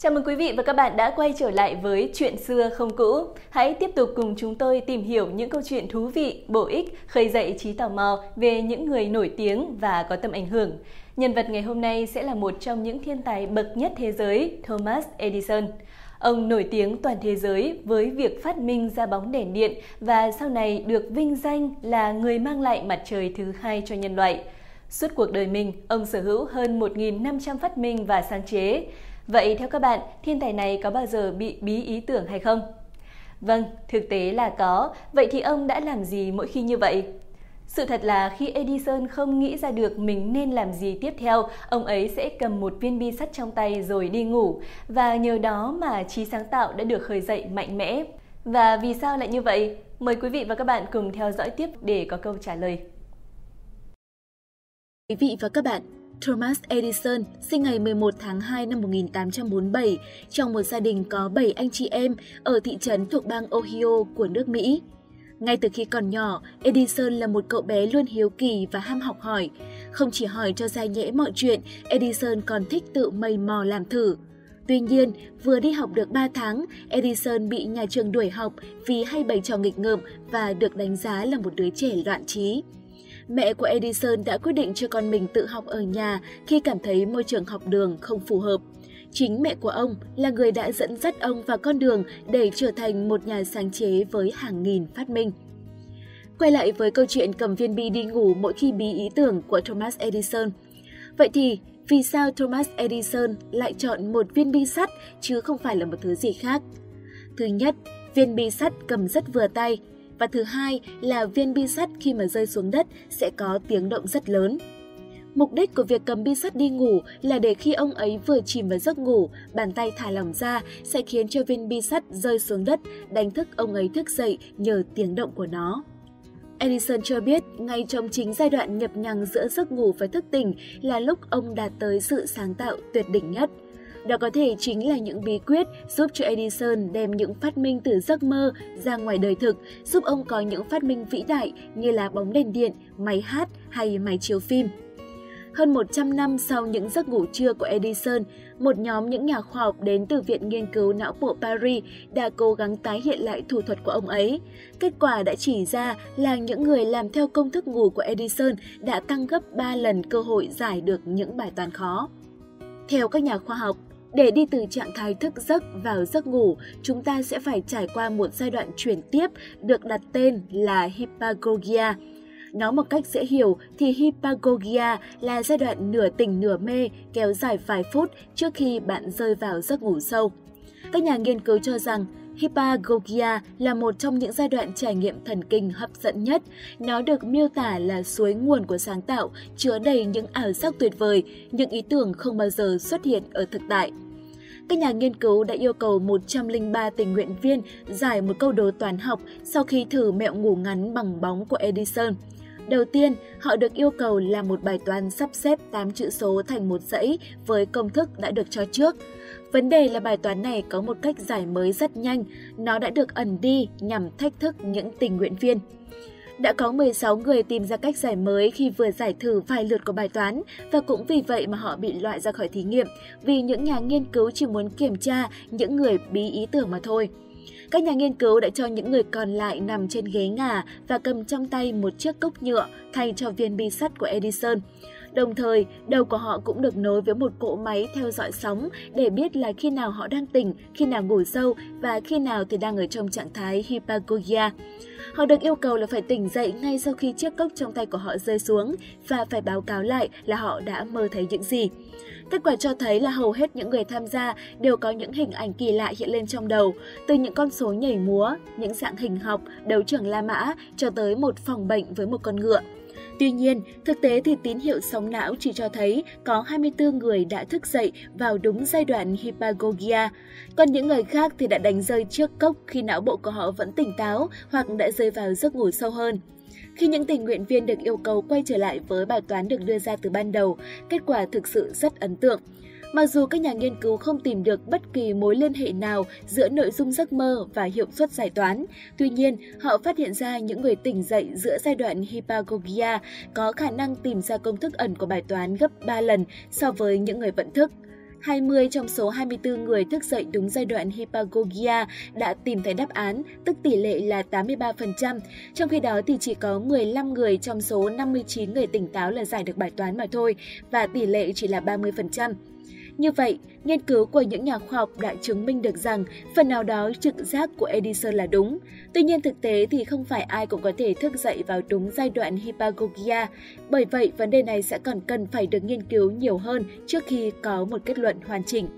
Chào mừng quý vị và các bạn đã quay trở lại với Chuyện xưa không cũ. Hãy tiếp tục cùng chúng tôi tìm hiểu những câu chuyện thú vị, bổ ích, khơi dậy trí tò mò về những người nổi tiếng và có tầm ảnh hưởng. Nhân vật ngày hôm nay sẽ là một trong những thiên tài bậc nhất thế giới, Thomas Edison. Ông nổi tiếng toàn thế giới với việc phát minh ra bóng đèn điện và sau này được vinh danh là người mang lại mặt trời thứ hai cho nhân loại. Suốt cuộc đời mình, ông sở hữu hơn 1.500 phát minh và sáng chế. Vậy theo các bạn, thiên tài này có bao giờ bị bí ý tưởng hay không? Vâng, thực tế là có. Vậy thì ông đã làm gì mỗi khi như vậy? Sự thật là khi Edison không nghĩ ra được mình nên làm gì tiếp theo, ông ấy sẽ cầm một viên bi sắt trong tay rồi đi ngủ. Và nhờ đó mà trí sáng tạo đã được khởi dậy mạnh mẽ. Và vì sao lại như vậy? Mời quý vị và các bạn cùng theo dõi tiếp để có câu trả lời. Quý vị và các bạn, Thomas Edison sinh ngày 11 tháng 2 năm 1847 trong một gia đình có 7 anh chị em ở thị trấn thuộc bang Ohio của nước Mỹ. Ngay từ khi còn nhỏ, Edison là một cậu bé luôn hiếu kỳ và ham học hỏi. Không chỉ hỏi cho ra nhẽ mọi chuyện, Edison còn thích tự mây mò làm thử. Tuy nhiên, vừa đi học được 3 tháng, Edison bị nhà trường đuổi học vì hay bày trò nghịch ngợm và được đánh giá là một đứa trẻ loạn trí. Mẹ của Edison đã quyết định cho con mình tự học ở nhà khi cảm thấy môi trường học đường không phù hợp. Chính mẹ của ông là người đã dẫn dắt ông vào con đường để trở thành một nhà sáng chế với hàng nghìn phát minh. Quay lại với câu chuyện cầm viên bi đi ngủ mỗi khi bí ý tưởng của Thomas Edison. Vậy thì, vì sao Thomas Edison lại chọn một viên bi sắt chứ không phải là một thứ gì khác? Thứ nhất, viên bi sắt cầm rất vừa tay, và thứ hai là viên bi sắt khi mà rơi xuống đất sẽ có tiếng động rất lớn. Mục đích của việc cầm bi sắt đi ngủ là để khi ông ấy vừa chìm vào giấc ngủ, bàn tay thả lỏng ra sẽ khiến cho viên bi sắt rơi xuống đất, đánh thức ông ấy thức dậy nhờ tiếng động của nó. Edison cho biết, ngay trong chính giai đoạn nhập nhằng giữa giấc ngủ và thức tỉnh là lúc ông đạt tới sự sáng tạo tuyệt đỉnh nhất – đó có thể chính là những bí quyết giúp cho Edison đem những phát minh từ giấc mơ ra ngoài đời thực, giúp ông có những phát minh vĩ đại như là bóng đèn điện, máy hát hay máy chiếu phim. Hơn 100 năm sau những giấc ngủ trưa của Edison, một nhóm những nhà khoa học đến từ Viện Nghiên cứu Não bộ Paris đã cố gắng tái hiện lại thủ thuật của ông ấy. Kết quả đã chỉ ra là những người làm theo công thức ngủ của Edison đã tăng gấp 3 lần cơ hội giải được những bài toán khó. Theo các nhà khoa học, để đi từ trạng thái thức giấc vào giấc ngủ, chúng ta sẽ phải trải qua một giai đoạn chuyển tiếp được đặt tên là hypnagogia. Nói một cách dễ hiểu thì hypnagogia là giai đoạn nửa tỉnh nửa mê kéo dài vài phút trước khi bạn rơi vào giấc ngủ sâu. Các nhà nghiên cứu cho rằng Hypnagogia là một trong những giai đoạn trải nghiệm thần kinh hấp dẫn nhất. Nó được miêu tả là suối nguồn của sáng tạo, chứa đầy những ảo giác tuyệt vời, những ý tưởng không bao giờ xuất hiện ở thực tại. Các nhà nghiên cứu đã yêu cầu 103 tình nguyện viên giải một câu đố toán học sau khi thử mẹo ngủ ngắn bằng bóng của Edison. Đầu tiên, họ được yêu cầu làm một bài toán sắp xếp 8 chữ số thành một dãy với công thức đã được cho trước. Vấn đề là bài toán này có một cách giải mới rất nhanh, nó đã được ẩn đi nhằm thách thức những tình nguyện viên. Đã có 16 người tìm ra cách giải mới khi vừa giải thử vài lượt của bài toán và cũng vì vậy mà họ bị loại ra khỏi thí nghiệm vì những nhà nghiên cứu chỉ muốn kiểm tra những người bí ý tưởng mà thôi. Các nhà nghiên cứu đã cho những người còn lại nằm trên ghế ngả và cầm trong tay một chiếc cốc nhựa thay cho viên bi sắt của Edison. Đồng thời, đầu của họ cũng được nối với một cỗ máy theo dõi sóng để biết là khi nào họ đang tỉnh, khi nào ngủ sâu và khi nào thì đang ở trong trạng thái hypagogia. Họ được yêu cầu là phải tỉnh dậy ngay sau khi chiếc cốc trong tay của họ rơi xuống và phải báo cáo lại là họ đã mơ thấy những gì. Kết quả cho thấy là hầu hết những người tham gia đều có những hình ảnh kỳ lạ hiện lên trong đầu, từ những con số nhảy múa, những dạng hình học, đấu trường La Mã cho tới một phòng bệnh với một con ngựa. Tuy nhiên, thực tế thì tín hiệu sóng não chỉ cho thấy có 24 người đã thức dậy vào đúng giai đoạn hypagogia, còn những người khác thì đã đánh rơi trước cốc khi não bộ của họ vẫn tỉnh táo hoặc đã rơi vào giấc ngủ sâu hơn. Khi những tình nguyện viên được yêu cầu quay trở lại với bài toán được đưa ra từ ban đầu, kết quả thực sự rất ấn tượng. Mặc dù các nhà nghiên cứu không tìm được bất kỳ mối liên hệ nào giữa nội dung giấc mơ và hiệu suất giải toán, tuy nhiên họ phát hiện ra những người tỉnh dậy giữa giai đoạn hypagogia có khả năng tìm ra công thức ẩn của bài toán gấp 3 lần so với những người vẫn thức. 20 trong số 24 người thức dậy đúng giai đoạn hypagogia đã tìm thấy đáp án, tức tỷ lệ là 83%. Trong khi đó thì chỉ có 15 người trong số 59 người tỉnh táo là giải được bài toán mà thôi và tỷ lệ chỉ là 30%. Như vậy, nghiên cứu của những nhà khoa học đã chứng minh được rằng phần nào đó trực giác của Edison là đúng. Tuy nhiên thực tế thì không phải ai cũng có thể thức dậy vào đúng giai đoạn hypagogia. Bởi vậy, vấn đề này sẽ còn cần phải được nghiên cứu nhiều hơn trước khi có một kết luận hoàn chỉnh.